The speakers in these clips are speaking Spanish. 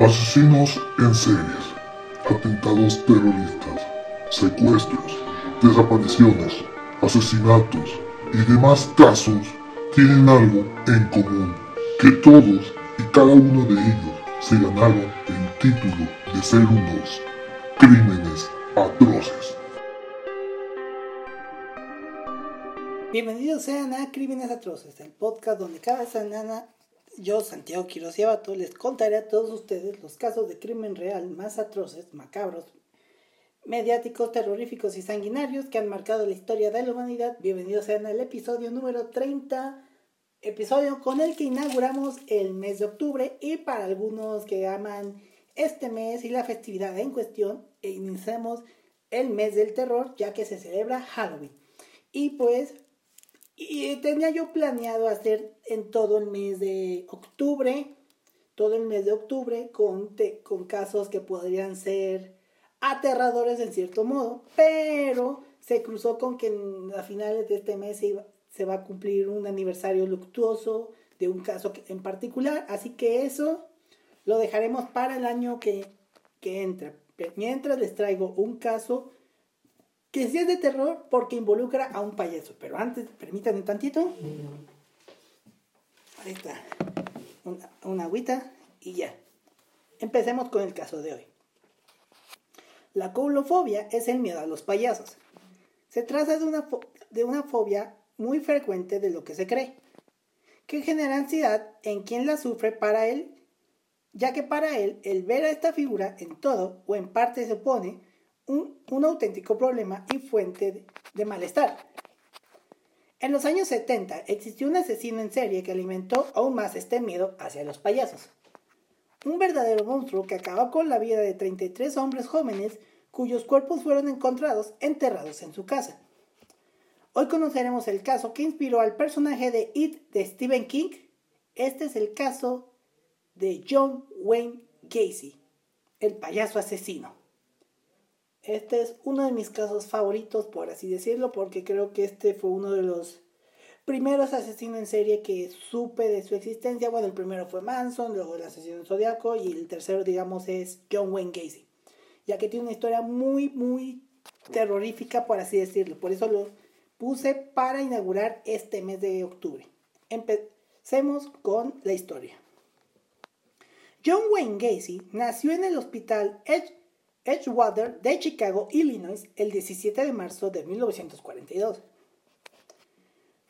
Asesinos en series, atentados terroristas, secuestros, desapariciones, asesinatos y demás casos tienen algo en común, que todos y cada uno de ellos se ganaron el título de ser unos crímenes atroces. Bienvenidos sean a Crímenes Atroces, el podcast donde cada semana yo, Santiago Quiroz y Abato, les contaré a todos ustedes los casos de crimen real más atroces, macabros, mediáticos, terroríficos y sanguinarios que han marcado la historia de la humanidad. Bienvenidos sean al episodio número 30, episodio con el que inauguramos el mes de octubre y para algunos que aman este mes y la festividad en cuestión, iniciamos el mes del terror ya que se celebra Halloween. Y pues y tenía yo planeado hacer en todo el mes de octubre, todo el mes de octubre, con, con casos que podrían ser aterradores en cierto modo, pero se cruzó con que a finales de este mes se, se va a cumplir un aniversario luctuoso de un caso en particular, así que eso lo dejaremos para el año que, que entra. Mientras les traigo un caso que sí es de terror porque involucra a un payaso. Pero antes, permítanme tantito. Ahí está. Una, una agüita y ya. Empecemos con el caso de hoy. La coulofobia es el miedo a los payasos. Se trata de una, de una fobia muy frecuente de lo que se cree, que genera ansiedad en quien la sufre para él, ya que para él el ver a esta figura en todo o en parte se opone un, auténtico problema y fuente de, malestar. En los años 70 existió un asesino en serie que alimentó aún más este miedo hacia los payasos. Un verdadero monstruo que acabó con la vida de 33 hombres jóvenes cuyos cuerpos fueron encontrados enterrados en su casa. Hoy conoceremos el caso que inspiró al personaje de It de Stephen King. Este es el caso de John Wayne Gacy, el payaso asesino. Este es uno de mis casos favoritos, por así decirlo, porque creo que este fue uno de los primeros asesinos en serie que supe de su existencia. Bueno, el primero fue Manson, luego el asesino Zodiaco y el tercero, digamos, es John Wayne Gacy, ya que tiene una historia muy, muy terrorífica, por así decirlo. Por eso lo puse para inaugurar este mes de octubre. Empecemos con la historia. John Wayne Gacy nació en el hospital Edge Edgewater de Chicago, Illinois, el 17 de marzo de 1942.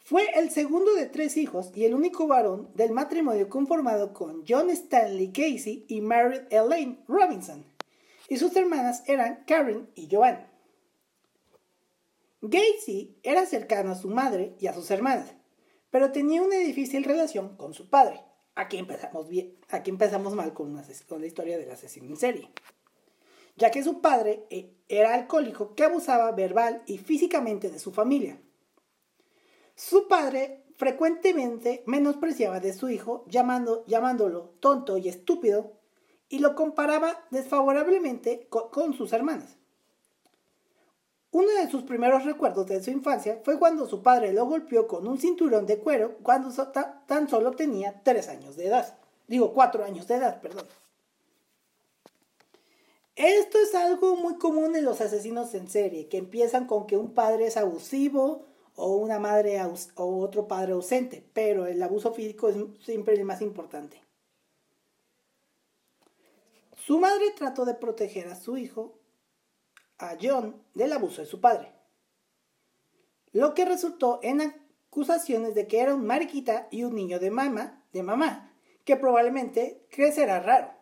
Fue el segundo de tres hijos y el único varón del matrimonio conformado con John Stanley Casey y Mary Elaine Robinson, y sus hermanas eran Karen y Joanne. Gacy era cercano a su madre y a sus hermanas, pero tenía una difícil relación con su padre. Aquí empezamos, bien, empezamos mal con, con la historia del asesino en serie ya que su padre eh, era alcohólico que abusaba verbal y físicamente de su familia. Su padre frecuentemente menospreciaba de su hijo, llamando, llamándolo tonto y estúpido, y lo comparaba desfavorablemente con, sus hermanas. Uno de sus primeros recuerdos de su infancia fue cuando su padre lo golpeó con un cinturón de cuero cuando tan solo tenía tres años de edad. Digo, cuatro años de edad, perdón. Esto es algo muy común en los asesinos en serie, que empiezan con que un padre es abusivo o una madre o otro padre ausente, pero el abuso físico es siempre el más importante. Su madre trató de proteger a su hijo, a John, del abuso de su padre, lo que resultó en acusaciones de que era un mariquita y un niño de mamá, de mamá, que probablemente crecerá raro.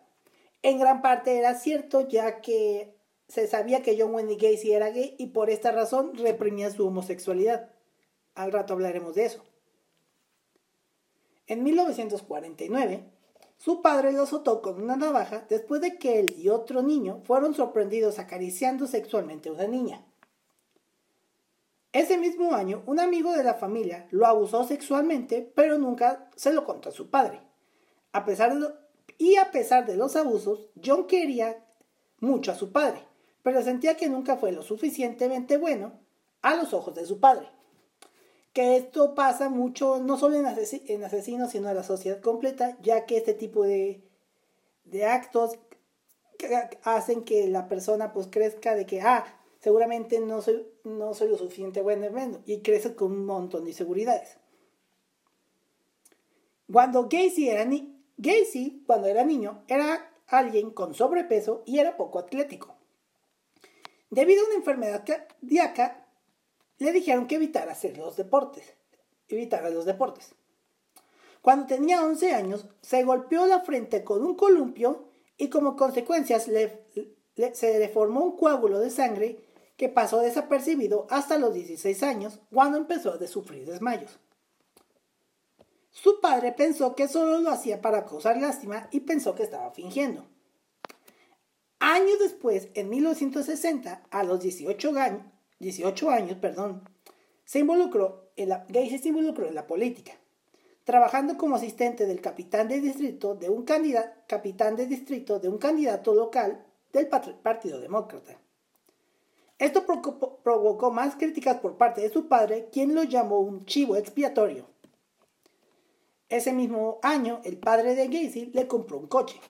En gran parte era cierto, ya que se sabía que John Wayne Gacy era gay y por esta razón reprimía su homosexualidad. Al rato hablaremos de eso. En 1949, su padre lo azotó con una navaja después de que él y otro niño fueron sorprendidos acariciando sexualmente a una niña. Ese mismo año, un amigo de la familia lo abusó sexualmente, pero nunca se lo contó a su padre. A pesar de, y a pesar de los abusos, John quería mucho a su padre, pero sentía que nunca fue lo suficientemente bueno a los ojos de su padre. Que esto pasa mucho, no solo en, asesinos, sino en la sociedad completa, ya que este tipo de, de actos hacen que la persona pues crezca de que, ah, seguramente no soy, no soy lo suficiente bueno y crece con un montón de inseguridades. Cuando Gacy era, ni Gacy, cuando era niño, era alguien con sobrepeso y era poco atlético. Debido a una enfermedad cardíaca, le dijeron que evitara hacer los deportes, evitara los deportes. Cuando tenía 11 años, se golpeó la frente con un columpio y como consecuencia se le formó un coágulo de sangre que pasó desapercibido hasta los 16 años, cuando empezó a sufrir desmayos. Su padre pensó que solo lo hacía para causar lástima y pensó que estaba fingiendo. Años después, en 1960, a los 18 años, 18 años perdón, se involucró en la, se involucró en la política trabajando como asistente del capitán de distrito de un candidato local del Partido Demócrata. Esto provocó más críticas por parte de su padre, quien lo llamó un chivo expiatorio. Ese mismo año, el padre de Gacy le compró un coche.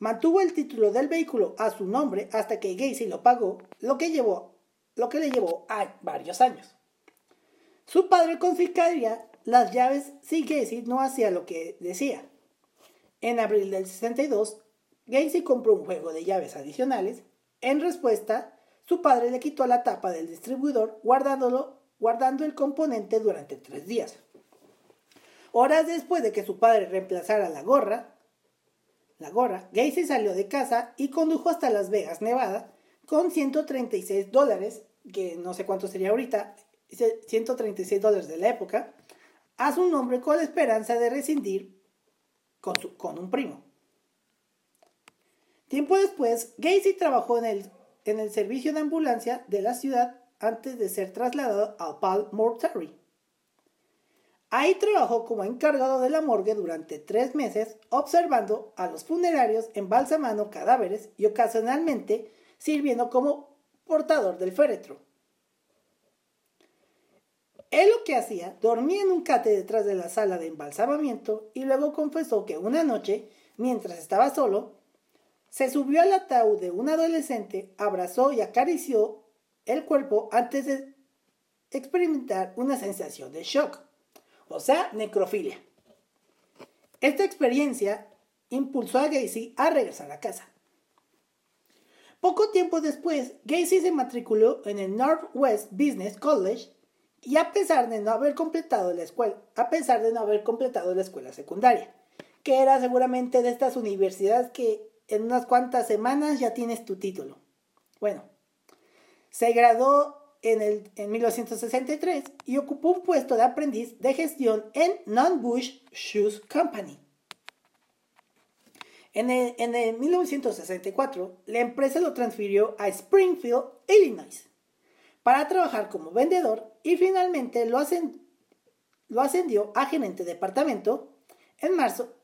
Mantuvo el título del vehículo a su nombre hasta que Gacy lo pagó, lo que, llevó, lo que le llevó a varios años. Su padre confiscaría las llaves si Gacy no hacía lo que decía. En abril del 62, Gacy compró un juego de llaves adicionales. En respuesta, su padre le quitó la tapa del distribuidor guardándolo, guardando el componente durante tres días. Horas después de que su padre reemplazara la gorra, la gorra, Gacy salió de casa y condujo hasta Las Vegas, Nevada, con 136 dólares, que no sé cuánto sería ahorita, 136 dólares de la época, a su nombre con la esperanza de rescindir con, un primo. Tiempo después, Gacy trabajó en el, en el servicio de ambulancia de la ciudad antes de ser trasladado al Pal Mortuary. Ahí trabajó como encargado de la morgue durante tres meses, observando a los funerarios embalsamando cadáveres y ocasionalmente sirviendo como portador del féretro. Él lo que hacía, dormía en un cate detrás de la sala de embalsamamiento y luego confesó que una noche, mientras estaba solo, se subió al ataúd de un adolescente, abrazó y acarició el cuerpo antes de experimentar una sensación de shock, o sea, necrofilia. Esta experiencia impulsó a Gacy a regresar a casa. Poco tiempo después, Gacy se matriculó en el Northwest Business College y a pesar de no haber completado la escuela, a pesar de no haber completado la escuela secundaria, que era seguramente de estas universidades que en unas cuantas semanas ya tienes tu título. Bueno, se graduó en, el, en 1963 y ocupó un puesto de aprendiz de gestión en Non-Bush Shoes Company. En el, en el 1964, la empresa lo transfirió a Springfield, Illinois para trabajar como vendedor y finalmente lo, lo ascendió a gerente de departamento en marzo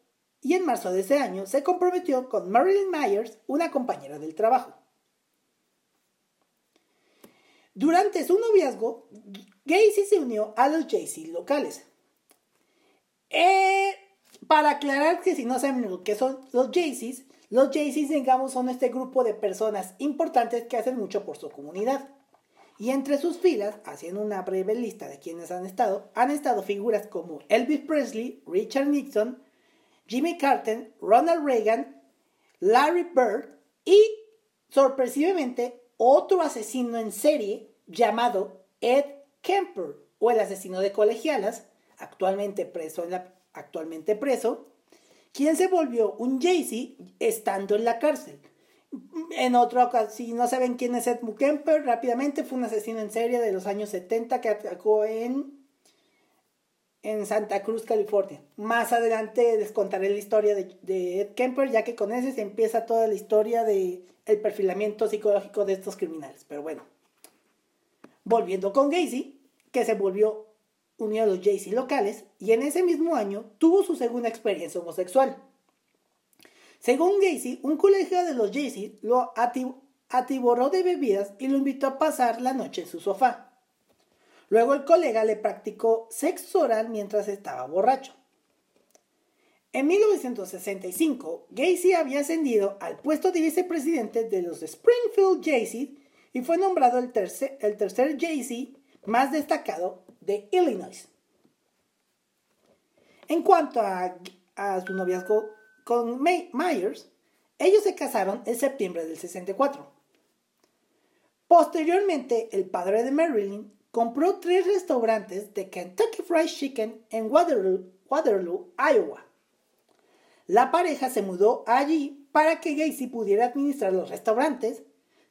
y en marzo de ese año se comprometió con Marilyn Myers, una compañera del trabajo. Durante su noviazgo, Gacy se unió a los Jay-Z locales. Eh, para aclarar que si no saben lo que son los Jay-Z, los Jay-Z, digamos, son este grupo de personas importantes que hacen mucho por su comunidad. Y entre sus filas, haciendo una breve lista de quienes han estado, han estado figuras como Elvis Presley, Richard Nixon, Jimmy Carter, Ronald Reagan, Larry Bird y, sorpresivamente, otro asesino en serie llamado Ed Kemper, o el asesino de colegialas, actualmente preso, actualmente preso, quien se volvió un Jay-Z estando en la cárcel. En otra ocasión, si no saben quién es Ed Kemper, rápidamente fue un asesino en serie de los años 70 que atacó en, en Santa Cruz, California. Más adelante les contaré la historia de, Ed Kemper, ya que con ese se empieza toda la historia del el perfilamiento psicológico de estos criminales. Pero bueno, volviendo con Gacy, que se volvió unido a los Jay-Z locales y en ese mismo año tuvo su segunda experiencia homosexual. Según Gacy, un colegio de los Jaycees lo atiborró de bebidas y lo invitó a pasar la noche en su sofá. Luego el colega le practicó sexo oral mientras estaba borracho. En 1965, Gacy había ascendido al puesto de vicepresidente de los Springfield Jaycees y fue nombrado el tercer, el tercer más destacado de Illinois. En cuanto a, a su noviazgo con Myers, ellos se casaron en septiembre del 64. Posteriormente, el padre de Marilyn compró tres restaurantes de Kentucky Fried Chicken en Waterloo, Waterloo Iowa. La pareja se mudó allí para que Gacy pudiera administrar los restaurantes,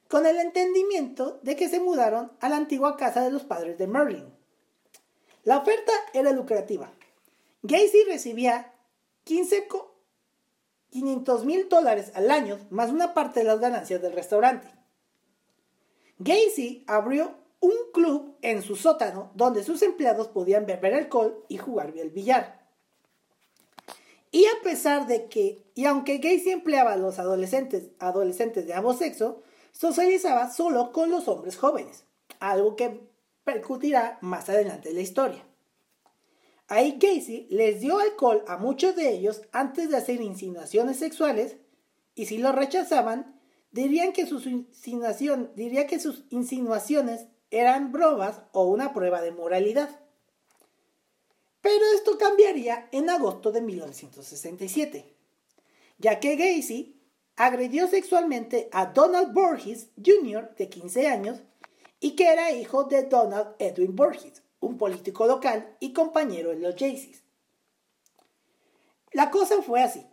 con el entendimiento de que se mudaron a la antigua casa de los padres de Merlin. La oferta era lucrativa. Gacy recibía 15 500 mil dólares al año más una parte de las ganancias del restaurante. Gacy abrió un club en su sótano donde sus empleados podían beber alcohol y jugar el billar. Y a pesar de que, y aunque Gacy empleaba a los adolescentes, adolescentes de ambos sexos, socializaba solo con los hombres jóvenes, algo que percutirá más adelante en la historia. Ahí Gacy les dio alcohol a muchos de ellos antes de hacer insinuaciones sexuales y si lo rechazaban, dirían que sus, diría que sus insinuaciones eran bromas o una prueba de moralidad. Pero esto cambiaría en agosto de 1967, ya que Gacy agredió sexualmente a Donald Borges Jr., de 15 años, y que era hijo de Donald Edwin Borges, un político local y compañero de los Jaycees. La cosa fue así.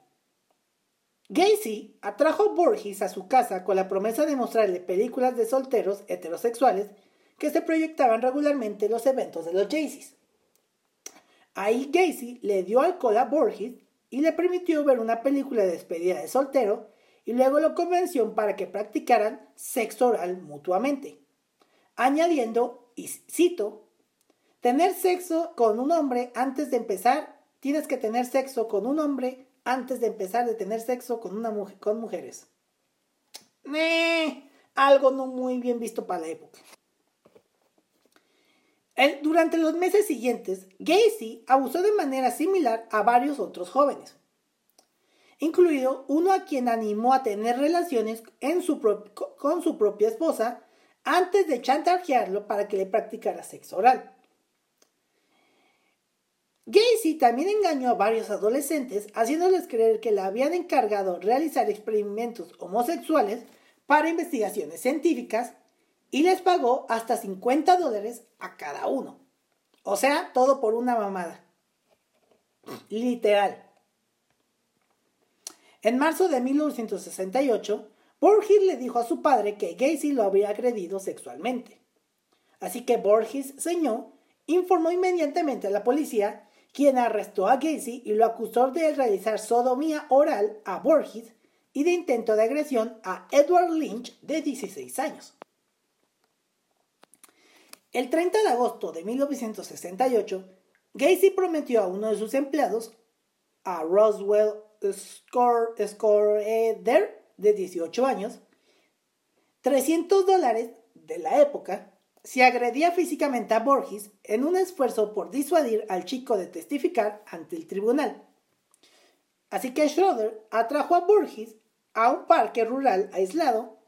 Gacy atrajo a Borges a su casa con la promesa de mostrarle películas de solteros heterosexuales que se proyectaban regularmente en los eventos de los Jaycees. Ahí Gacy le dio alcohol a Borges y le permitió ver una película de despedida de soltero y luego lo convenció para que practicaran sexo oral mutuamente, añadiendo, y cito, tener sexo con un hombre antes de empezar, tienes que tener sexo con un hombre antes de empezar de tener sexo con, una con mujeres. algo no muy bien visto para la época. Durante los meses siguientes, Gacy abusó de manera similar a varios otros jóvenes, incluido uno a quien animó a tener relaciones con su propia esposa antes de chantajearlo para que le practicara sexo oral. Gacy también engañó a varios adolescentes haciéndoles creer que le habían encargado realizar experimentos homosexuales para investigaciones científicas y les pagó hasta 50 dólares a cada uno. O sea, todo por una mamada. Literal. En marzo de 1968, Borges le dijo a su padre que Gacy lo había agredido sexualmente. Así que Borges, señor, informó inmediatamente a la policía, quien arrestó a Gacy y lo acusó de realizar sodomía oral a Borges y de intento de agresión a Edward Lynch de 16 años. El 30 de agosto de 1968, Gacy prometió a uno de sus empleados, a Roswell Scoreder, de 18 años, 300 dólares de la época si agredía físicamente a Borges en un esfuerzo por disuadir al chico de testificar ante el tribunal. Así que Schroeder atrajo a Borges a un parque rural aislado,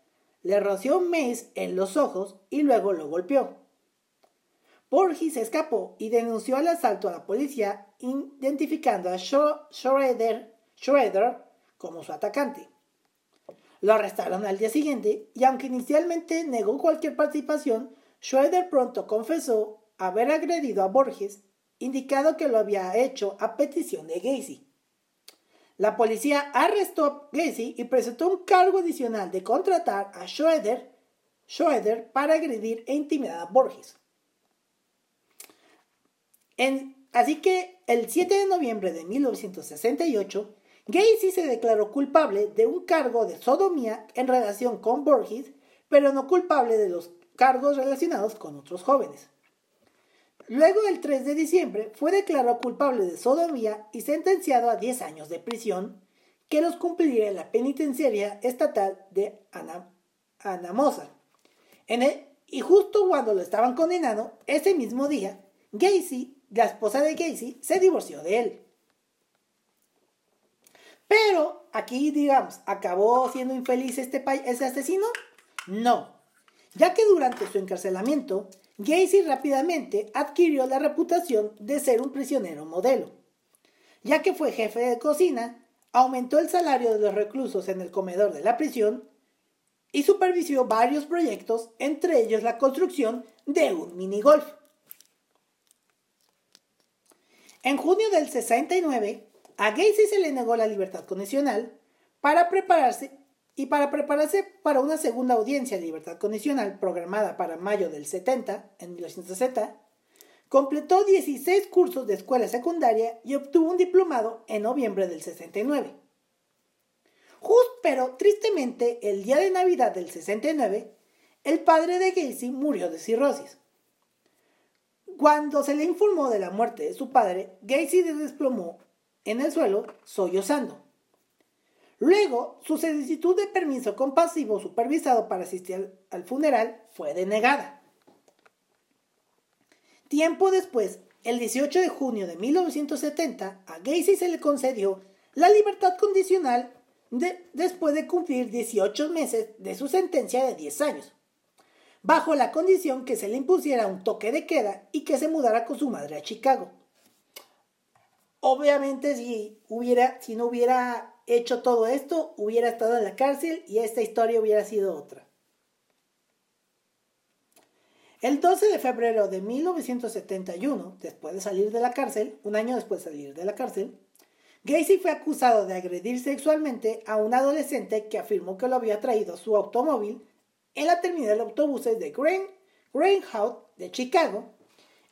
le roció un maíz en los ojos y luego lo golpeó. Borges escapó y denunció el asalto a la policía, identificando a Schroeder, como su atacante. Lo arrestaron al día siguiente y aunque inicialmente negó cualquier participación, Schroeder pronto confesó haber agredido a Borges, indicado que lo había hecho a petición de Gacy. La policía arrestó a Gacy y presentó un cargo adicional de contratar a Schroeder, Schroeder para agredir e intimidar a Borges así que el 7 de noviembre de 1968, Gacy se declaró culpable de un cargo de sodomía en relación con Borges, pero no culpable de los cargos relacionados con otros jóvenes. Luego, el 3 de diciembre, fue declarado culpable de sodomía y sentenciado a 10 años de prisión, que los cumpliría en la penitenciaria estatal de Anamosa. y justo cuando lo estaban condenando, ese mismo día, Gacy la esposa de Casey se divorció de él. Pero aquí, digamos, ¿acabó siendo infeliz este ese asesino? No, ya que durante su encarcelamiento, Gacy rápidamente adquirió la reputación de ser un prisionero modelo. Ya que fue jefe de cocina, aumentó el salario de los reclusos en el comedor de la prisión y supervisó varios proyectos, entre ellos la construcción de un minigolf. En junio del 69, a Gacy se le negó la libertad condicional para prepararse y para prepararse para una segunda audiencia de libertad condicional programada para mayo del 70, en 1970, completó 16 cursos de escuela secundaria y obtuvo un diplomado en noviembre del 69. Justo, pero tristemente, el día de Navidad del 69, el padre de Gacy murió de cirrosis. Cuando se le informó de la muerte de su padre, Gacy se desplomó en el suelo, sollozando. Luego, su solicitud de permiso compasivo supervisado para asistir al funeral fue denegada. Tiempo después, el 18 de junio de 1970, a Gacy se le concedió la libertad condicional después de cumplir 18 meses de su sentencia de 10 años, bajo la condición que se le impusiera un toque de queda y que se mudara con su madre a Chicago. Obviamente si, hubiera, si no hubiera hecho todo esto, hubiera estado en la cárcel y esta historia hubiera sido otra. El 12 de febrero de 1971, después de salir de la cárcel, un año después de salir de la cárcel, Gacy fue acusado de agredir sexualmente a un adolescente que afirmó que lo había traído su automóvil en la terminal de autobuses de Greenhouse de Chicago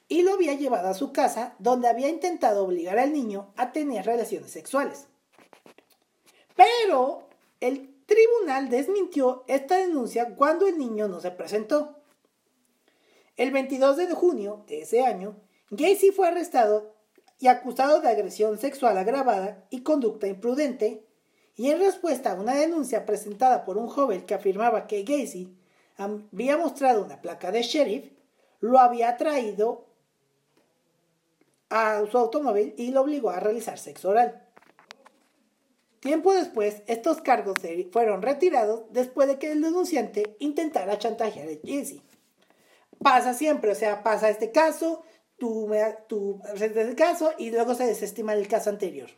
y lo había llevado a su casa donde había intentado obligar al niño a tener relaciones sexuales. Pero el tribunal desmintió esta denuncia cuando el niño no se presentó. El 22 de junio de ese año, Gacy fue arrestado y acusado de agresión sexual agravada y conducta imprudente, y en respuesta a una denuncia presentada por un joven que afirmaba que Gacy había mostrado una placa de sheriff, lo había traído a su automóvil y lo obligó a realizar sexo oral. Tiempo después, estos cargos fueron retirados después de que el denunciante intentara chantajear a Jesse. Pasa siempre, o sea, pasa este caso, tú, me, tú el caso y luego se desestima el caso anterior.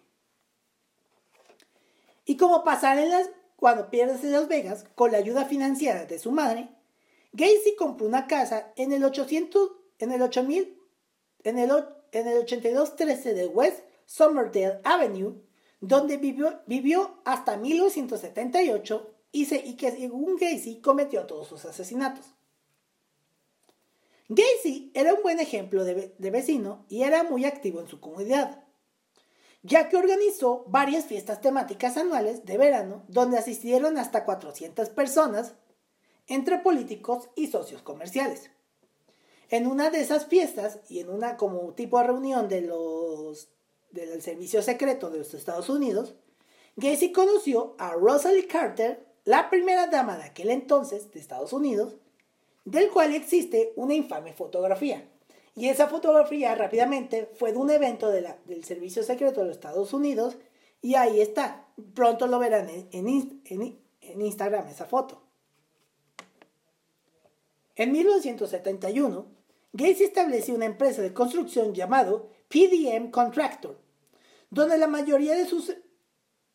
Y como pasar en las, cuando pierdes en Las Vegas, con la ayuda financiera de su madre, Gacy compró una casa en el 800, en el 8000, en el, en el 8213 de West Somerdale Avenue, donde vivió, vivió hasta 1978 y, y que según Gacy cometió todos sus asesinatos. Gacy era un buen ejemplo de, de vecino y era muy activo en su comunidad, ya que organizó varias fiestas temáticas anuales de verano donde asistieron hasta 400 personas entre políticos y socios comerciales. En una de esas fiestas y en una como tipo de reunión de los del servicio secreto de los Estados Unidos, Gacy conoció a Rosalie Carter, la primera dama de aquel entonces de Estados Unidos, del cual existe una infame fotografía. Y esa fotografía rápidamente fue de un evento del Servicio Secreto de los Estados Unidos y ahí está. Pronto lo verán en, en Instagram esa foto. En 1971, Gacy estableció una empresa de construcción llamado PDM Contractor, donde la mayoría de sus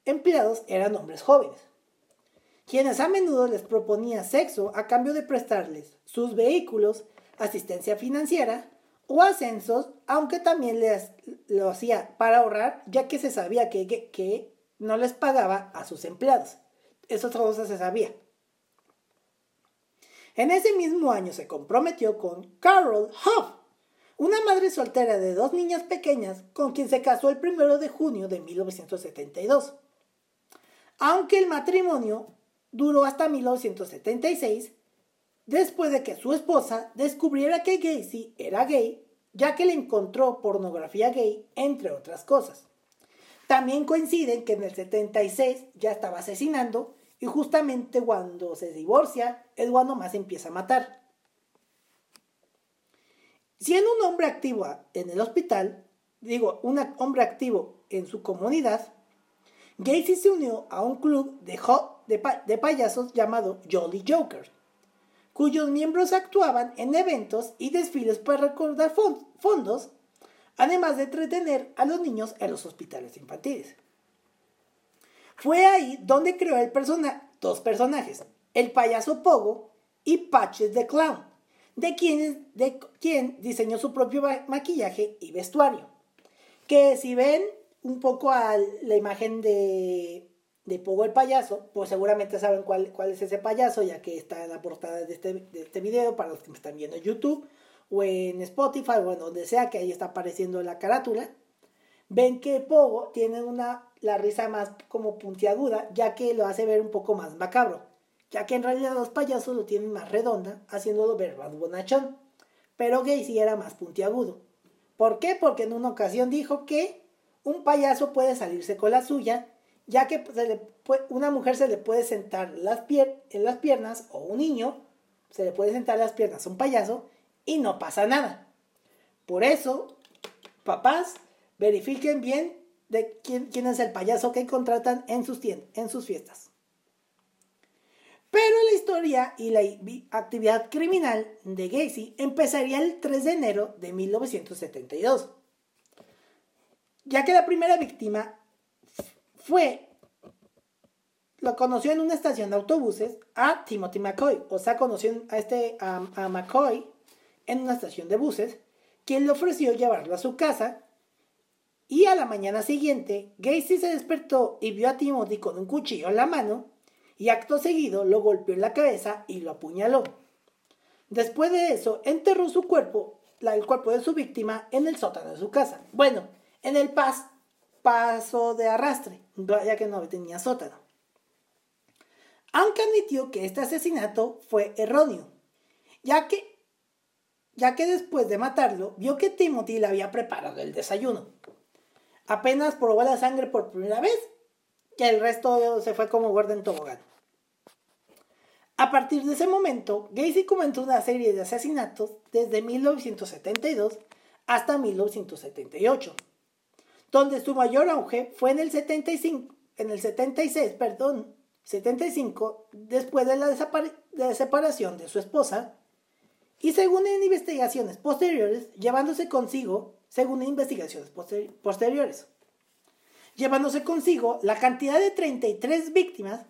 empleados eran hombres jóvenes, quienes a menudo les proponía sexo a cambio de prestarles sus vehículos, asistencia financiera o ascensos, aunque también les lo hacía para ahorrar, ya que se sabía que, no les pagaba a sus empleados. Eso todo se sabía. En ese mismo año se comprometió con Carol Huff, una madre soltera de dos niñas pequeñas con quien se casó el 1 de junio de 1972. Aunque el matrimonio duró hasta 1976, después de que su esposa descubriera que Gacy era gay, ya que le encontró pornografía gay, entre otras cosas. También coinciden que en el 76 ya estaba asesinando y justamente cuando se divorcia es cuando más empieza a matar. Siendo un hombre activo en el hospital, digo, un hombre activo en su comunidad, Gacy se unió a un club de, de payasos llamado Jolly Joker, cuyos miembros actuaban en eventos y desfiles para recordar fondos, además de entretener a los niños en los hospitales infantiles. Fue ahí donde creó el dos personajes, el payaso Pogo y Patches the Clown, de quien, de quien diseñó su propio maquillaje y vestuario. Que si ven un poco a la imagen de, de Pogo el payaso, pues seguramente saben cuál, cuál es ese payaso, ya que está en la portada de este, de este video para los que me están viendo en YouTube o en Spotify o en donde sea que ahí está apareciendo la carátula. Ven que Pogo tiene una, la risa más como puntiaguda, ya que lo hace ver un poco más macabro, ya que en realidad los payasos lo tienen más redonda, haciéndolo ver más bonachón. Pero Gacy era más puntiagudo. ¿Por qué? Porque en una ocasión dijo que un payaso puede salirse con la suya, ya que una mujer se le puede sentar las en las piernas, o un niño se le puede sentar las piernas a un payaso, y no pasa nada. Por eso, papás, verifiquen bien de quién, quién es el payaso que contratan en sus, en sus fiestas. Pero la historia y la actividad criminal de Gacy empezaría el 3 de enero de 1972 ya que la primera víctima fue, lo conoció en una estación de autobuses a Timothy McCoy, o sea, conoció a, este, a, McCoy en una estación de buses, quien le ofreció llevarlo a su casa y a la mañana siguiente, Gacy se despertó y vio a Timothy con un cuchillo en la mano y acto seguido lo golpeó en la cabeza y lo apuñaló. Después de eso, enterró su cuerpo, el cuerpo de su víctima, en el sótano de su casa. Bueno, en el paso de arrastre, ya que no tenía sótano. Aunque admitió que este asesinato fue erróneo, ya que, ya que después de matarlo vio que Timothy le había preparado el desayuno. Apenas probó la sangre por primera vez, que el resto se fue como guarda en tobogán. A partir de ese momento, Gacy comenzó una serie de asesinatos desde 1972 hasta 1978 donde su mayor auge fue en el 75, en el 76, perdón, 75, después de la, de separación de su esposa, y según investigaciones posteriores, llevándose consigo, según investigaciones posteriores, llevándose consigo la cantidad de 33 víctimas,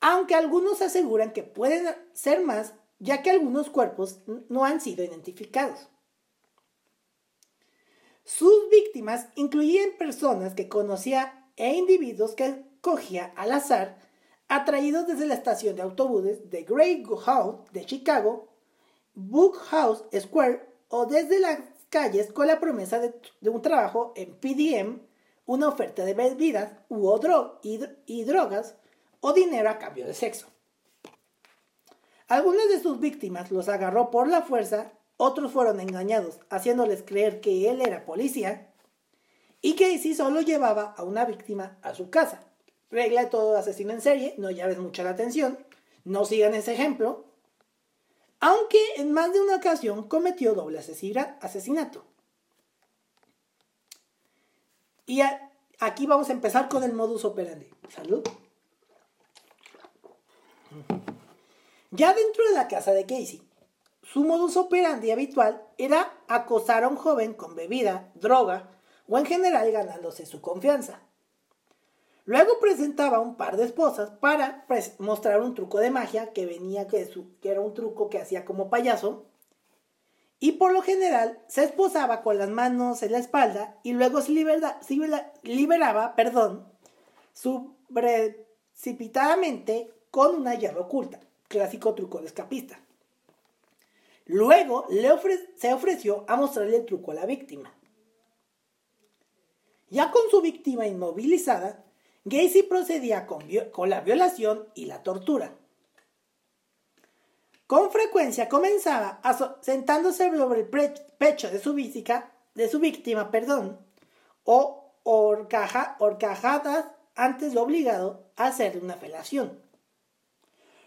aunque algunos aseguran que pueden ser más, ya que algunos cuerpos no han sido identificados. Sus víctimas incluían personas que conocía e individuos que cogía al azar, atraídos desde la estación de autobuses de Greyhound de Chicago, Bookhouse Square o desde las calles con la promesa de, un trabajo en PDM, una oferta de bebidas u y drogas o dinero a cambio de sexo. Algunas de sus víctimas los agarró por la fuerza otros fueron engañados, haciéndoles creer que él era policía y que solo llevaba a una víctima a su casa. Regla de todo asesino en serie, no llaves mucha la atención, no sigan ese ejemplo, aunque en más de una ocasión cometió doble asesinato. Y aquí vamos a empezar con el modus operandi. Salud. Ya dentro de la casa de Casey, su modus operandi habitual era acosar a un joven con bebida, droga o en general ganándose su confianza. Luego presentaba un par de esposas para mostrar un truco de magia que venía que, que era un truco que hacía como payaso. Y por lo general se esposaba con las manos en la espalda y luego se, liberaba perdón, precipitadamente con una llave oculta, clásico truco de escapista. Luego se ofreció a mostrarle el truco a la víctima. Ya con su víctima inmovilizada, Gacy procedía con, la violación y la tortura. Con frecuencia comenzaba sentándose sobre el pecho de su, de su víctima perdón, o horcajadas antes de obligado a hacerle una felación.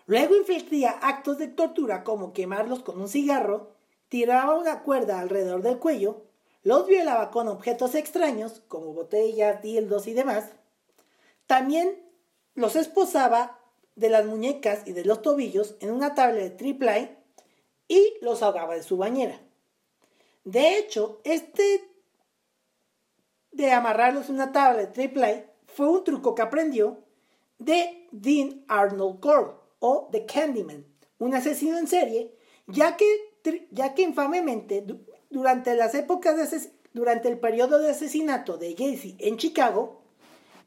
Luego infligía actos de tortura como quemarlos con un cigarro, tiraba una cuerda alrededor del cuello, los violaba con objetos extraños como botellas, dildos y demás, También los esposaba de las muñecas y de los tobillos en una tabla de triple y los ahogaba de su bañera. De hecho, este de amarrarlos en una tabla de triple fue un truco que aprendió de Dean Arnold Cole o The Candyman, un asesino en serie, ya que, ya que infamemente durante las épocas de durante el periodo de asesinato de Gacy en Chicago,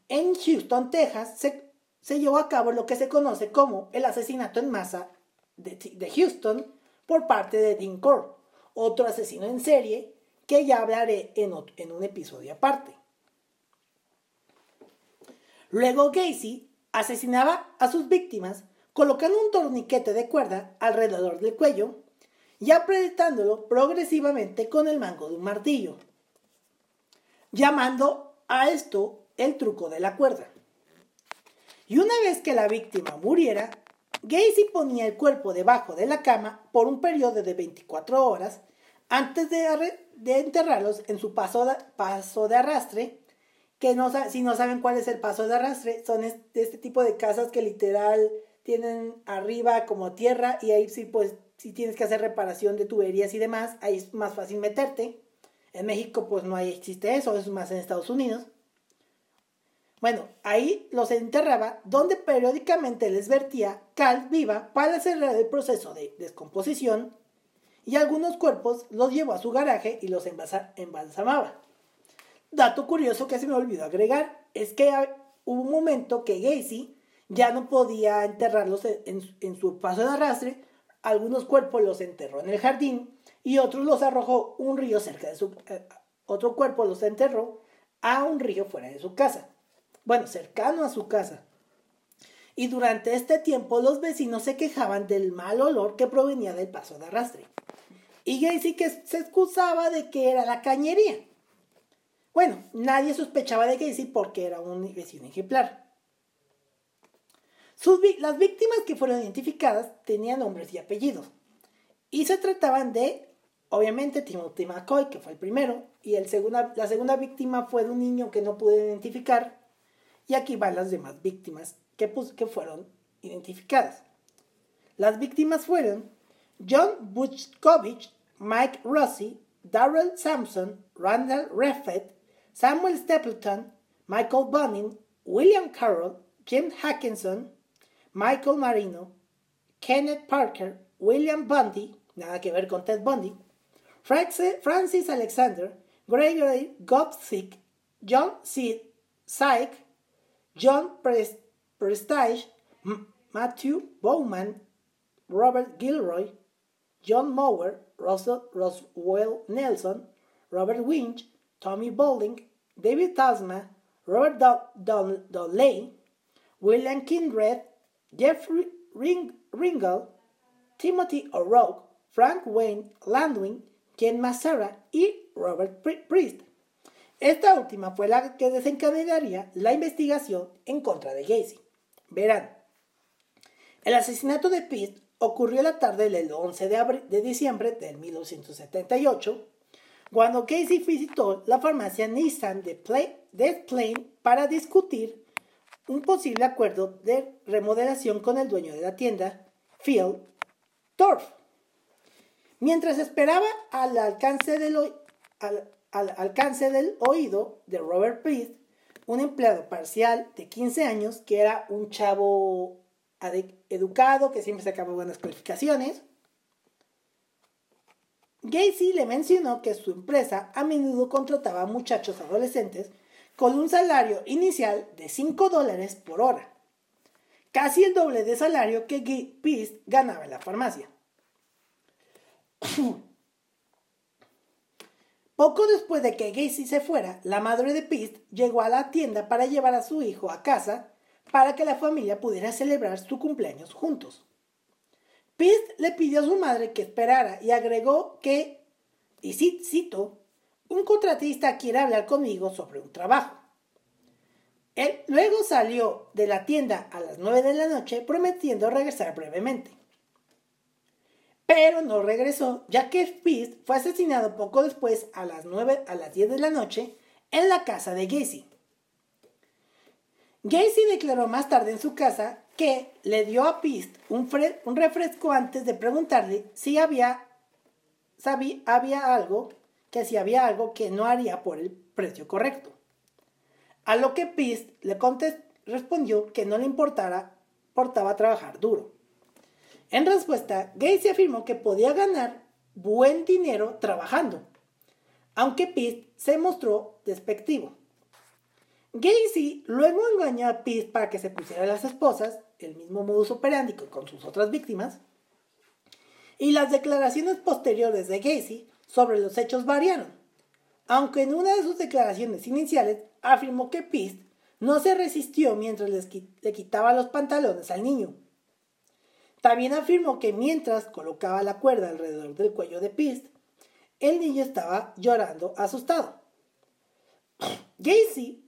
en Houston, Texas, se, se, llevó a cabo lo que se conoce como el asesinato en masa de, de Houston por parte de Dean Core, otro asesino en serie que ya hablaré en, en un episodio aparte. Luego Gacy asesinaba a sus víctimas colocando un torniquete de cuerda alrededor del cuello y apretándolo progresivamente con el mango de un martillo, llamando a esto el truco de la cuerda. Y una vez que la víctima muriera, Gacy ponía el cuerpo debajo de la cama por un periodo de 24 horas antes de, enterrarlos en su paso de, arrastre, que no, si no saben cuál es el paso de arrastre, son de este tipo de casas que literal tienen arriba como tierra y ahí sí pues si tienes que hacer reparación de tuberías y demás, ahí es más fácil meterte. En México pues no hay, existe eso, es más en Estados Unidos. Bueno, ahí los enterraba, donde periódicamente les vertía cal viva para acelerar el proceso de descomposición y algunos cuerpos los llevó a su garaje y los embalsamaba. Dato curioso que se me olvidó agregar es que hubo un momento que Gacy ya no podía enterrarlos en, su paso de arrastre, algunos cuerpos los enterró en el jardín y otros los arrojó un río cerca de su... Eh, otro cuerpo los enterró a un río fuera de su casa bueno, cercano a su casa. Y durante este tiempo los vecinos se quejaban del mal olor que provenía del paso de arrastre. Y Gacy que se excusaba de que era la cañería. Bueno, nadie sospechaba de Gacy porque era un vecino ejemplar. Las víctimas que fueron identificadas tenían nombres y apellidos. Y se trataban de, obviamente, Timothy McCoy, que fue el primero, y el la segunda víctima fue de un niño que no pude identificar, y aquí van las demás víctimas que, que fueron identificadas. Las víctimas fueron John Butchkovich, Mike Rossi, Darrell Sampson, Randall Reffett, Samuel Stapleton, Michael Bunning, William Carroll, Jim Hackinson, Michael Marino, Kenneth Parker, William Bundy, nada que ver con Ted Bundy, Francis Alexander, Gregory Gopsick, John C. Syke, John Prestige, Matthew Bowman, Robert Gilroy, John Mower, Russell, Roswell Nelson, Robert Winch, Tommy Bowling, David Tasma, Robert Donnelly, William Kindred, Jeffrey Ring Ringel, Timothy O'Rourke, Frank Wayne Landwin, Ken Massara y Robert Priest. Esta última fue la que desencadenaría la investigación en contra de Gacy. Verán, el asesinato de Pitt ocurrió la tarde del 11 de, de diciembre de 1978, cuando Casey visitó la farmacia Nissan de, Play, Plain para discutir un posible acuerdo de remodelación con el dueño de la tienda, Phil Torf. Mientras esperaba al alcance del, oído de Robert Priest, un empleado parcial de 15 años que era un chavo educado, que siempre sacaba buenas calificaciones. Gacy le mencionó que su empresa a menudo contrataba a muchachos adolescentes con un salario inicial de 5 dólares por hora, casi el doble de salario que Priest ganaba en la farmacia. Poco después de que Gacy se fuera, la madre de Pist llegó a la tienda para llevar a su hijo a casa para que la familia pudiera celebrar su cumpleaños juntos. Pist le pidió a su madre que esperara y agregó que, y cito, un contratista quiere hablar conmigo sobre un trabajo. Él luego salió de la tienda a las nueve de la noche prometiendo regresar brevemente pero no regresó, ya que Fist fue asesinado poco después, a las, 9, a las 10 de la noche, en la casa de Gacy. Gacy declaró más tarde en su casa que le dio a Pist un, un refresco antes de preguntarle si había, sabía, había algo, que si había algo que no haría por el precio correcto. A lo que Pist le respondió que no le importara, importaba trabajar duro. En respuesta, Gacy afirmó que podía ganar buen dinero trabajando, aunque Pist se mostró despectivo. Gacy luego engañó a Pist para que se pusiera las esposas, el mismo modus operandi con sus otras víctimas, y las declaraciones posteriores de Gacy sobre los hechos variaron, aunque en una de sus declaraciones iniciales afirmó que Pist no se resistió mientras le quitaba los pantalones al niño. También afirmó que mientras colocaba la cuerda alrededor del cuello de Pist, el niño estaba llorando asustado. Gacy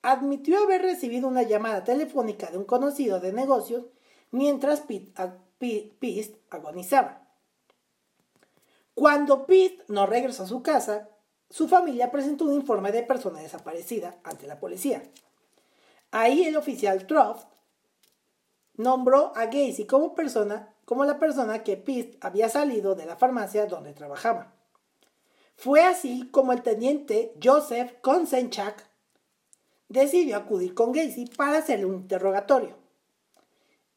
admitió haber recibido una llamada telefónica de un conocido de negocios mientras Pist agonizaba. Cuando Pist no regresó a su casa, su familia presentó un informe de persona desaparecida ante la policía. Ahí el oficial Troft nombró a Gacy como persona, como la persona que Pist había salido de la farmacia donde trabajaba. Fue así como el teniente Joseph Konsenchak decidió acudir con Gacy para hacerle un interrogatorio.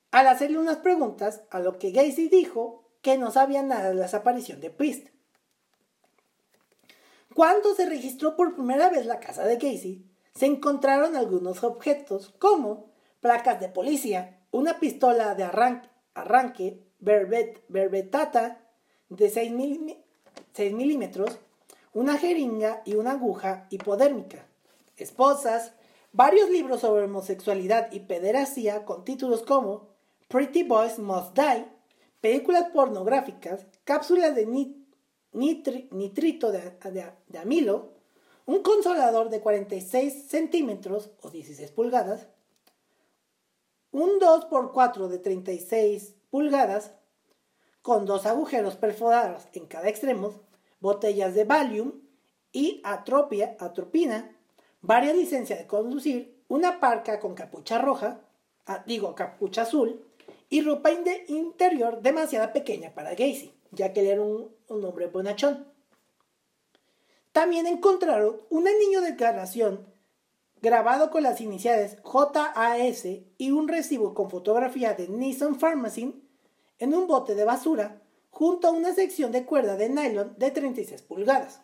Al hacerle unas preguntas, a lo que Gacy dijo que no sabía nada de la desaparición de Pist. Cuando se registró por primera vez la casa de Gacy, se encontraron algunos objetos como placas de policía, una pistola de arranque, verbetata de 6, 6 milímetros, una jeringa y una aguja hipodérmica, esposas, varios libros sobre homosexualidad y pederasía con títulos como Pretty Boys Must Die, películas pornográficas, cápsulas de nitrito de, amilo, un consolador de 46 centímetros o 16 pulgadas, un 2x4 de 36 pulgadas con dos agujeros perforados en cada extremo, botellas de Valium y atropia, atropina, varias licencias de conducir, una parca con capucha roja, ah, digo capucha azul, y ropa interior demasiado pequeña para Gacy, ya que él era un, hombre bonachón. También encontraron un anillo de declaración grabado con las iniciales JAS y un recibo con fotografía de Nissan Pharmacy en un bote de basura junto a una sección de cuerda de nylon de 36 pulgadas.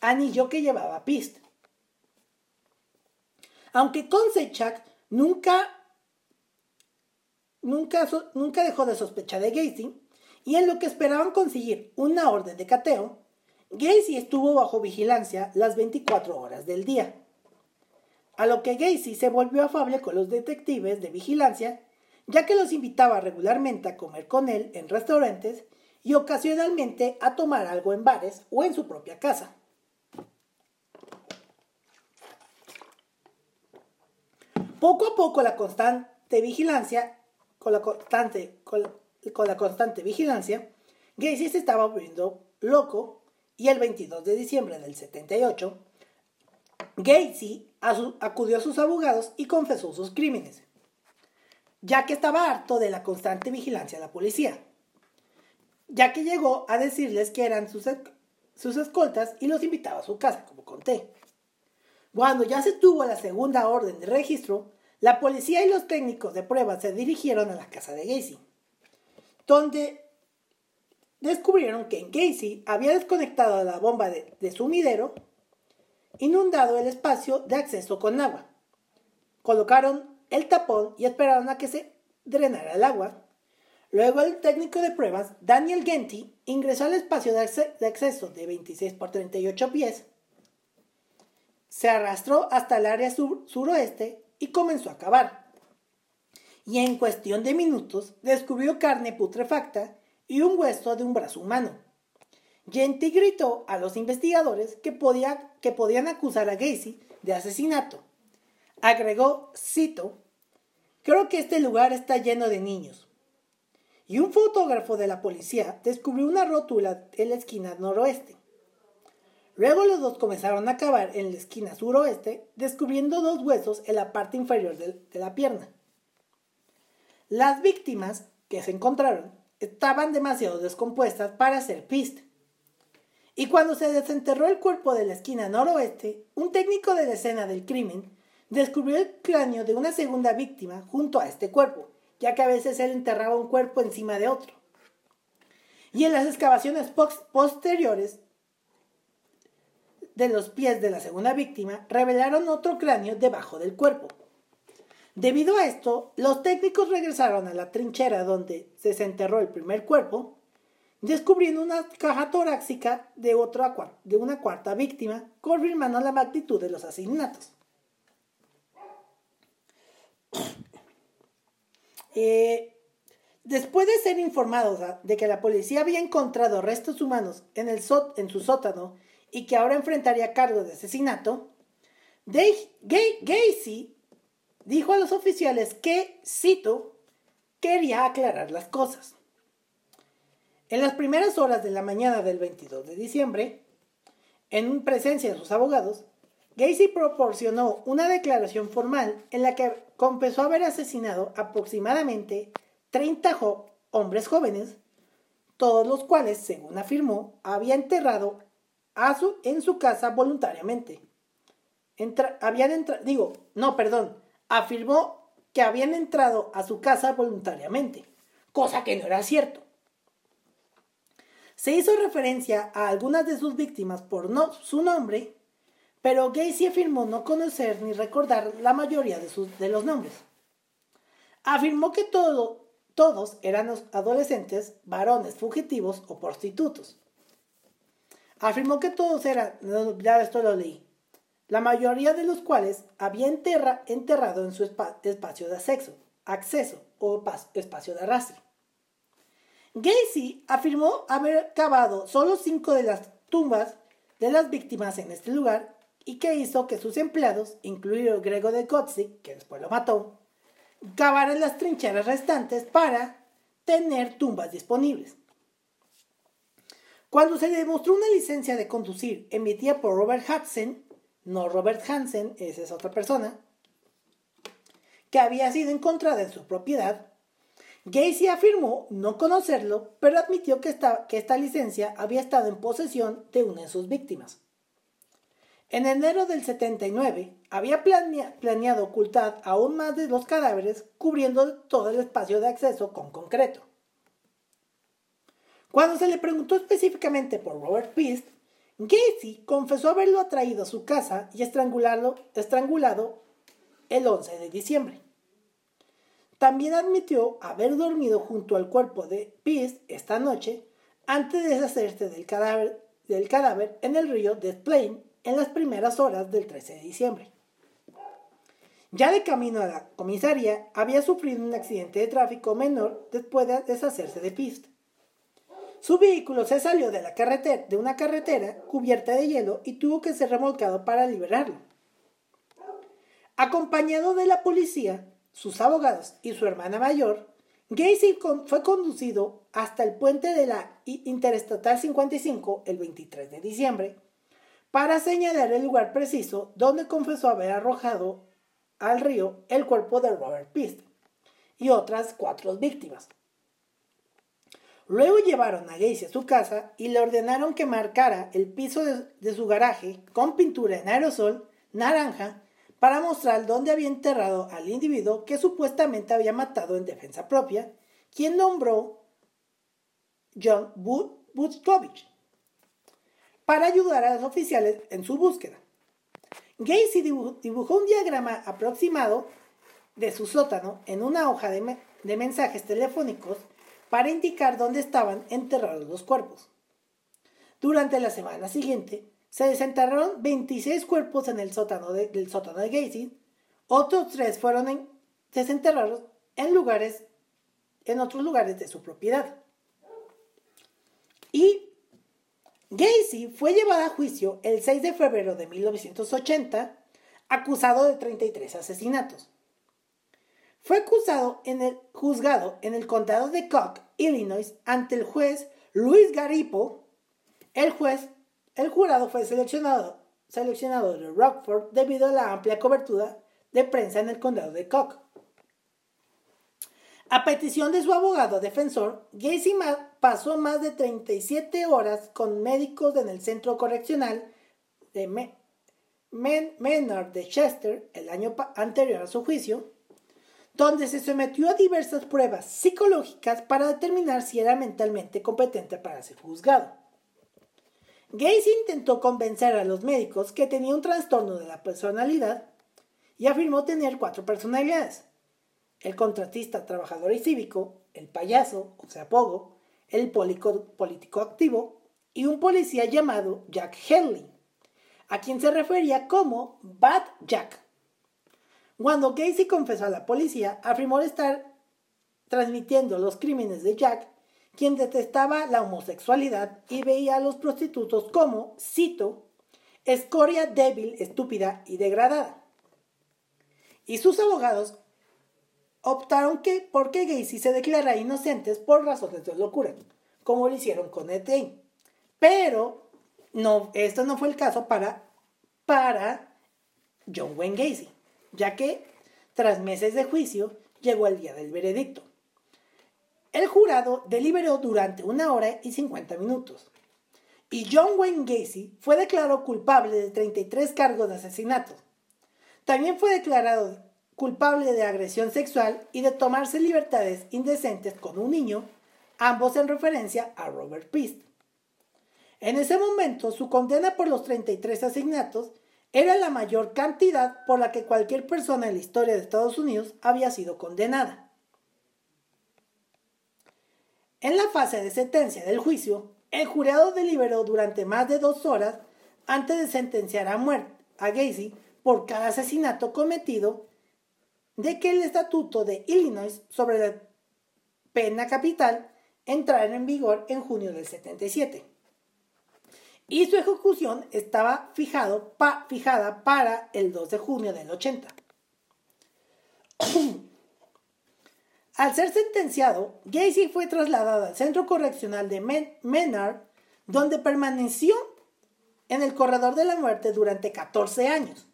Anillo que llevaba Pist. Aunque Konsechak nunca, nunca, dejó de sospechar de Gacy, y en lo que esperaban conseguir una orden de cateo, Gacy estuvo bajo vigilancia las 24 horas del día. A lo que Gacy se volvió afable con los detectives de vigilancia, ya que los invitaba regularmente a comer con él en restaurantes y ocasionalmente a tomar algo en bares o en su propia casa. Poco a poco la constante vigilancia, con la constante, con, la constante vigilancia, Gacy se estaba volviendo loco y el 22 de diciembre del 78, Gacy acudió a sus abogados y confesó sus crímenes, ya que estaba harto de la constante vigilancia de la policía, ya que llegó a decirles que eran sus, sus escoltas y los invitaba a su casa, como conté. Cuando ya se tuvo la segunda orden de registro, la policía y los técnicos de pruebas se dirigieron a la casa de Gacy, donde descubrieron que Gacy había desconectado la bomba de, de sumidero, inundado el espacio de acceso con agua. Colocaron el tapón y esperaron a que se drenara el agua. Luego el técnico de pruebas, Daniel Genty, ingresó al espacio de, acceso de 26 por 38 pies se arrastró hasta el área suroeste y comenzó a cavar. Y en cuestión de minutos descubrió carne putrefacta y un hueso de un brazo humano. Genty gritó a los investigadores que, podía, que podían acusar a Gacy de asesinato. Agregó, cito, creo que este lugar está lleno de niños. Y un fotógrafo de la policía descubrió una rótula en la esquina noroeste. Luego los dos comenzaron a cavar en la esquina suroeste, descubriendo dos huesos en la parte inferior de, la pierna. Las víctimas que se encontraron estaban demasiado descompuestas para ser pist. Y cuando se desenterró el cuerpo de la esquina noroeste, un técnico de la escena del crimen descubrió el cráneo de una segunda víctima junto a este cuerpo, ya que a veces él enterraba un cuerpo encima de otro. Y en las excavaciones posteriores de los pies de la segunda víctima revelaron otro cráneo debajo del cuerpo. Debido a esto, los técnicos regresaron a la trinchera donde se desenterró el primer cuerpo, descubriendo una caja torácica de, de una cuarta víctima, confirmando la magnitud de los asesinatos. Eh, después de ser informados de que la policía había encontrado restos humanos en, el en su sótano y que ahora enfrentaría cargos de asesinato, Gacy dijo a los oficiales que, cito, quería aclarar las cosas. En las primeras horas de la mañana del 22 de diciembre, en presencia de sus abogados, Gacy proporcionó una declaración formal en la que confesó haber asesinado aproximadamente 30 hombres jóvenes, todos los cuales, según afirmó, había enterrado en su casa voluntariamente. habían entrado, digo, no, perdón, afirmó que habían entrado a su casa voluntariamente, cosa que no era cierto. Se hizo referencia a algunas de sus víctimas por no, su nombre pero Gacy afirmó no conocer ni recordar la mayoría de, sus, de los nombres. Afirmó que todos eran adolescentes, varones fugitivos o prostitutos. Afirmó que todos eran, ya esto lo leí, la mayoría de los cuales había enterrado en su espacio de acceso, acceso o espacio de arrastre. Gacy afirmó haber cavado solo cinco de las tumbas de las víctimas en este lugar y que hizo que sus empleados, incluido Grego de Gotzi, que después lo mató, cavaran las trincheras restantes para tener tumbas disponibles. Cuando se demostró una licencia de conducir emitida por Robert Hudson, no Robert Hansen, esa es otra persona, que había sido encontrada en su propiedad, Gacy afirmó no conocerlo, pero admitió que esta, que esta licencia había estado en posesión de una de sus víctimas. En enero del 79 había planeado ocultar aún más de los cadáveres cubriendo todo el espacio de acceso con concreto. Cuando se le preguntó específicamente por Robert Pist, Gacy confesó haberlo atraído a su casa y estrangulado el 11 de diciembre. También admitió haber dormido junto al cuerpo de Pist esta noche antes de deshacerse del cadáver, en el río Des Plaines en las primeras horas del 13 de diciembre. Ya de camino a la comisaría, había sufrido un accidente de tráfico menor después de deshacerse de pista. Su vehículo se salió de, la carretera, de una carretera cubierta de hielo y tuvo que ser remolcado para liberarlo. Acompañado de la policía, sus abogados y su hermana mayor, Gacy fue conducido hasta el puente de la Interestatal 55 el 23 de diciembre para señalar el lugar preciso donde confesó haber arrojado al río el cuerpo de Robert Pist y otras cuatro víctimas. Luego llevaron a Gacy a su casa y le ordenaron que marcara el piso de, su garaje con pintura en aerosol naranja para mostrar dónde había enterrado al individuo que supuestamente había matado en defensa propia, quien nombró John Butkovich para ayudar a los oficiales en su búsqueda. Gacy dibujó un diagrama aproximado de su sótano en una hoja de, mensajes telefónicos para indicar dónde estaban enterrados los cuerpos. Durante la semana siguiente, se desenterraron 26 cuerpos en el sótano del sótano de Gacy. Otros tres fueron desenterrados en lugares, en otros lugares de su propiedad. Y Gacy fue llevado a juicio el 6 de febrero de 1980, acusado de 33 asesinatos. Fue acusado en el juzgado en el condado de Cook, Illinois, ante el juez Luis Garipo. El juez, el jurado fue seleccionado, seleccionado de Rockford debido a la amplia cobertura de prensa en el condado de Cook. A petición de su abogado defensor, Gacy pasó más de 37 horas con médicos en el centro correccional de Menard de Chester el año anterior a su juicio, donde se sometió a diversas pruebas psicológicas para determinar si era mentalmente competente para ser juzgado. Gacy intentó convencer a los médicos que tenía un trastorno de la personalidad y afirmó tener cuatro personalidades el contratista trabajador y cívico, el payaso, o sea, Pogo, el político activo y un policía llamado Jack Henley, a quien se refería como Bad Jack. Cuando Gacy confesó a la policía, afirmó estar transmitiendo los crímenes de Jack, quien detestaba la homosexualidad y veía a los prostitutos como, cito, escoria débil, estúpida y degradada. Y sus abogados optaron que porque Gacy se declarara inocentes por razones de locura, como lo hicieron con Ed Pero no, esto no fue el caso para, para John Wayne Gacy, ya que tras meses de juicio llegó el día del veredicto. El jurado deliberó durante una hora y 50 minutos. Y John Wayne Gacy fue declarado culpable de 33 cargos de asesinato. También fue declarado culpable de agresión sexual y de tomarse libertades indecentes con un niño, ambos en referencia a Robert Pist. En ese momento, su condena por los 33 asesinatos era la mayor cantidad por la que cualquier persona en la historia de Estados Unidos había sido condenada. En la fase de sentencia del juicio, el jurado deliberó durante más de dos horas antes de sentenciar a muerte a Gacy por cada asesinato cometido de que el Estatuto de Illinois sobre la pena capital entrara en vigor en junio del 77. Y su ejecución estaba fijada para el 2 de junio del 80. al ser sentenciado, Gacy fue trasladado al centro correccional de Menard, donde permaneció en el corredor de la muerte durante 14 años.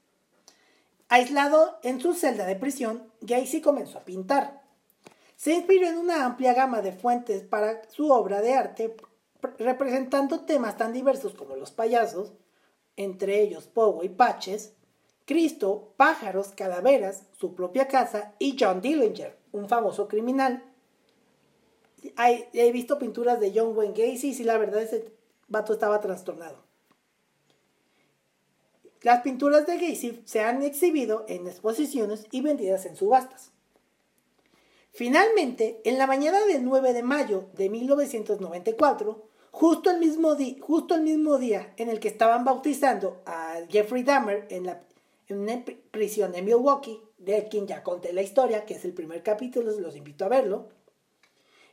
Aislado en su celda de prisión, Gacy comenzó a pintar. Se inspiró en una amplia gama de fuentes para su obra de arte, representando temas tan diversos como los payasos, entre ellos Pogo y Paches, Cristo, pájaros, calaveras, su propia casa y John Dillinger, un famoso criminal. he visto pinturas de John Wayne Gacy y la verdad ese vato estaba trastornado. Las pinturas de Gacy se han exhibido en exposiciones y vendidas en subastas. Finalmente, en la mañana del 9 de mayo de 1994, justo el mismo, justo el mismo día en el que estaban bautizando a Jeffrey Dahmer en, la, una prisión de Milwaukee, de quien ya conté la historia, que es el primer capítulo, los invito a verlo.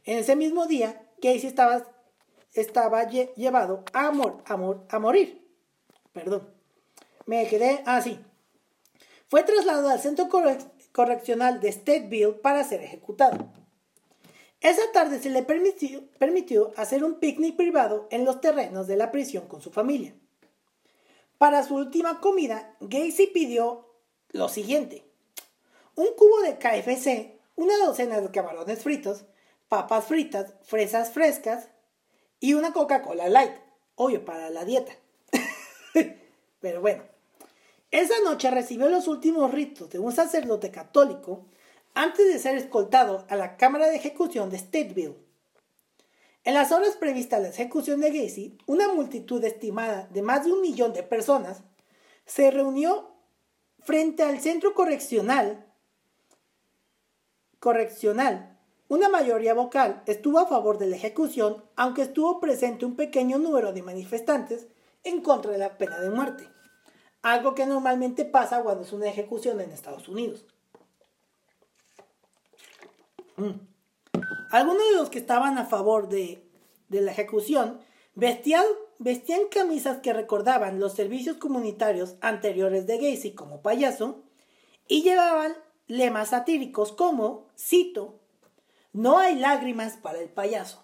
En ese mismo día, Gacy estaba, estaba llevado a morir. Perdón me quedé así. Ah, Fue trasladado al centro correccional de Stateville para ser ejecutado. Esa tarde se le permitió, hacer un picnic privado en los terrenos de la prisión con su familia. Para su última comida, Gacy pidió lo siguiente. Un cubo de KFC, una docena de camarones fritos, papas fritas, fresas frescas y una Coca-Cola Light. Obvio, para la dieta. Pero bueno, esa noche recibió los últimos ritos de un sacerdote católico antes de ser escoltado a la cámara de ejecución de Stateville. En las horas previstas a la ejecución de Gacy, una multitud estimada de más de un millón de personas se reunió frente al centro correccional. Correccional. Una mayoría vocal estuvo a favor de la ejecución, aunque estuvo presente un pequeño número de manifestantes en contra de la pena de muerte algo que normalmente pasa cuando es una ejecución en Estados Unidos. Mm. Algunos de los que estaban a favor de, la ejecución vestían, vestían camisas que recordaban los servicios comunitarios anteriores de Gacy como payaso y llevaban lemas satíricos como, cito, no hay lágrimas para el payaso.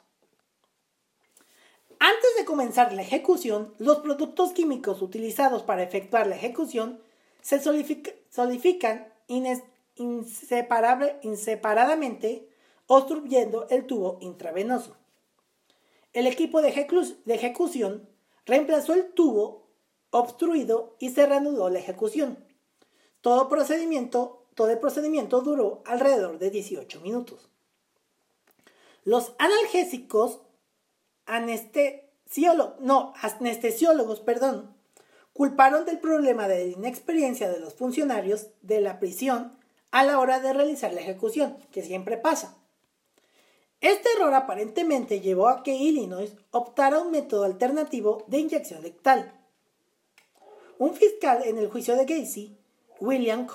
Antes de comenzar la ejecución, los productos químicos utilizados para efectuar la ejecución se solidifican inseparadamente obstruyendo el tubo intravenoso. El equipo de, ejecución reemplazó el tubo obstruido y se reanudó la ejecución. Todo, procedimiento, todo el procedimiento duró alrededor de 18 minutos. Los analgésicos no, anestesiólogos perdón, culparon del problema de la inexperiencia de los funcionarios de la prisión a la hora de realizar la ejecución, que siempre pasa. Este error aparentemente llevó a que Illinois optara un método alternativo de inyección letal. Un fiscal en el juicio de Gacy, William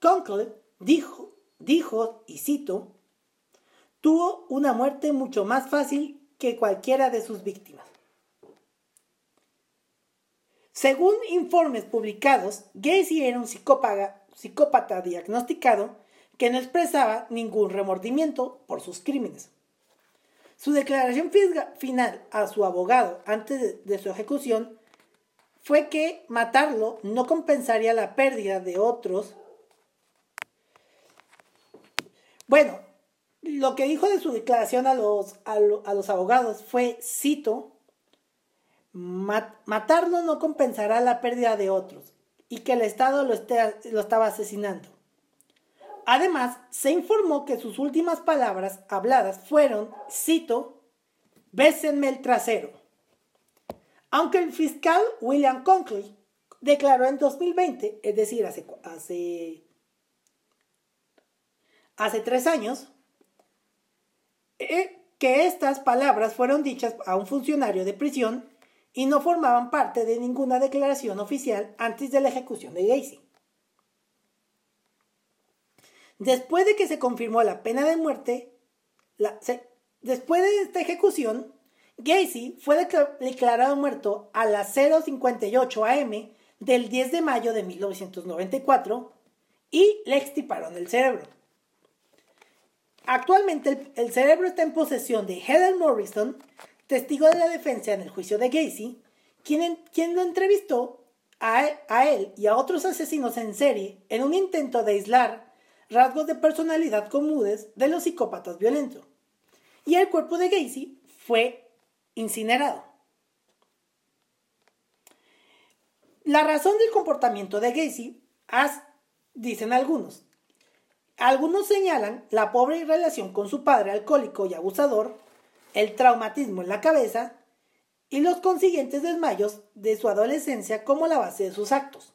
Conkle, dijo, dijo, y cito, tuvo una muerte mucho más fácil que cualquiera de sus víctimas. Según informes publicados, Gacy era un psicópata diagnosticado que no expresaba ningún remordimiento por sus crímenes. Su declaración final a su abogado antes de, su ejecución fue que matarlo no compensaría la pérdida de otros. Bueno, lo que dijo de su declaración a los, a los abogados fue, cito, matarlo no compensará la pérdida de otros y que el Estado lo, lo estaba asesinando. Además, se informó que sus últimas palabras habladas fueron, cito, bésenme el trasero. Aunque el fiscal William Conkley declaró en 2020, es decir, hace, hace, hace tres años, que estas palabras fueron dichas a un funcionario de prisión y no formaban parte de ninguna declaración oficial antes de la ejecución de Gacy. Después de que se confirmó la pena de muerte, después de esta ejecución, Gacy fue declarado muerto a las 0.58 am del 10 de mayo de 1994 y le extirparon el cerebro. Actualmente el, cerebro está en posesión de Heather Morrison, testigo de la defensa en el juicio de Gacy, quien, quien lo entrevistó a, a, él y a otros asesinos en serie en un intento de aislar rasgos de personalidad comunes de los psicópatas violentos. Y el cuerpo de Gacy fue incinerado. La razón del comportamiento de Gacy, dicen algunos. Algunos señalan la pobre relación con su padre alcohólico y abusador, el traumatismo en la cabeza y los consiguientes desmayos de su adolescencia como la base de sus actos.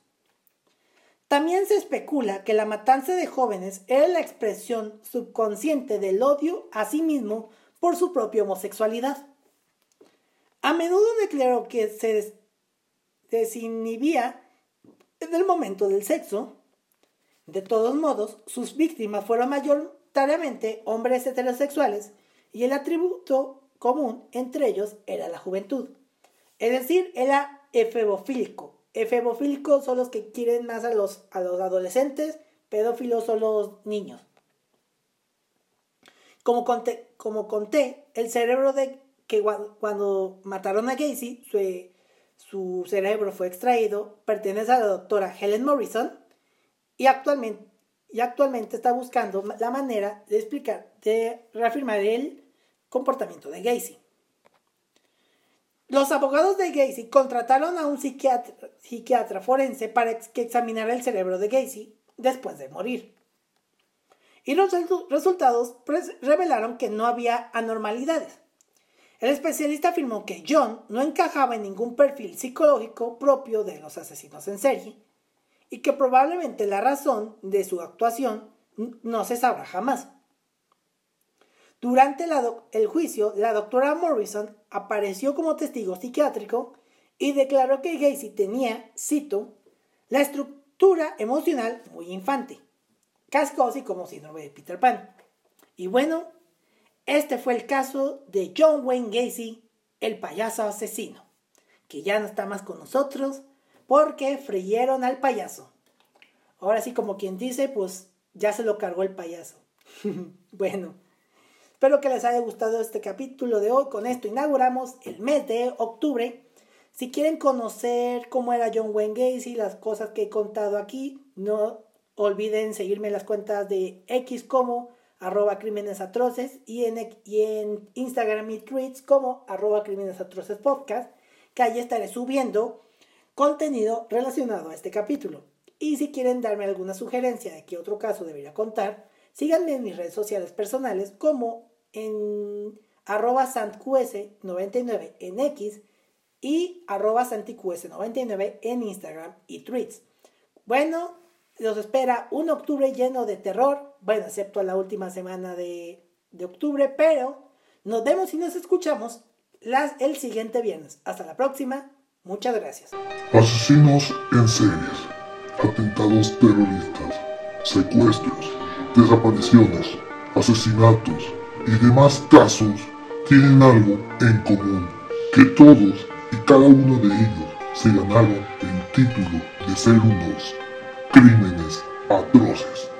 También se especula que la matanza de jóvenes era la expresión subconsciente del odio a sí mismo por su propia homosexualidad. A menudo declaró que se desinhibía en el momento del sexo. De todos modos, sus víctimas fueron mayoritariamente hombres heterosexuales y el atributo común entre ellos era la juventud. Es decir, era efebofílico, efebofílicos son los que quieren más a los, a los adolescentes, pedófilos son los niños. Como conté, como conté, el cerebro de que cuando mataron a Gacy, su, su cerebro fue extraído, pertenece a la doctora Helen Morrison y actualmente, está buscando la manera de explicar, de reafirmar el comportamiento de Gacy. Los abogados de Gacy contrataron a un psiquiatra, forense para que examinara el cerebro de Gacy después de morir. Y los resultados revelaron que no había anormalidades. El especialista afirmó que John no encajaba en ningún perfil psicológico propio de los asesinos en serie y que probablemente la razón de su actuación no se sabrá jamás. Durante el juicio, la doctora Morrison apareció como testigo psiquiátrico y declaró que Gacy tenía, cito, la estructura emocional muy infante, casi como síndrome de Peter Pan. Y bueno, este fue el caso de John Wayne Gacy, el payaso asesino, que ya no está más con nosotros porque freyeron al payaso. Ahora sí, como quien dice, pues ya se lo cargó el payaso. bueno. Espero que les haya gustado este capítulo de hoy. Con esto inauguramos el mes de octubre. Si quieren conocer cómo era John Wayne Gacy, las cosas que he contado aquí, no olviden seguirme en las cuentas de X como arroba crímenes atroces y en, y en Instagram y tweets como arroba crímenes atroces podcast, que ahí estaré subiendo contenido relacionado a este capítulo. Y si quieren darme alguna sugerencia de qué otro caso debería contar, síganme en mis redes sociales personales como en arroba santqs99 en X y arroba santiqs99 en Instagram y tweets. Bueno, los espera un octubre lleno de terror, bueno, excepto la última semana de, de octubre, pero nos vemos y nos escuchamos las, el siguiente viernes. Hasta la próxima, muchas gracias. Asesinos en series, atentados terroristas, secuestros, desapariciones, asesinatos y demás casos tienen algo en común, que todos y cada uno de ellos se ganaron el título de ser unos crímenes atroces.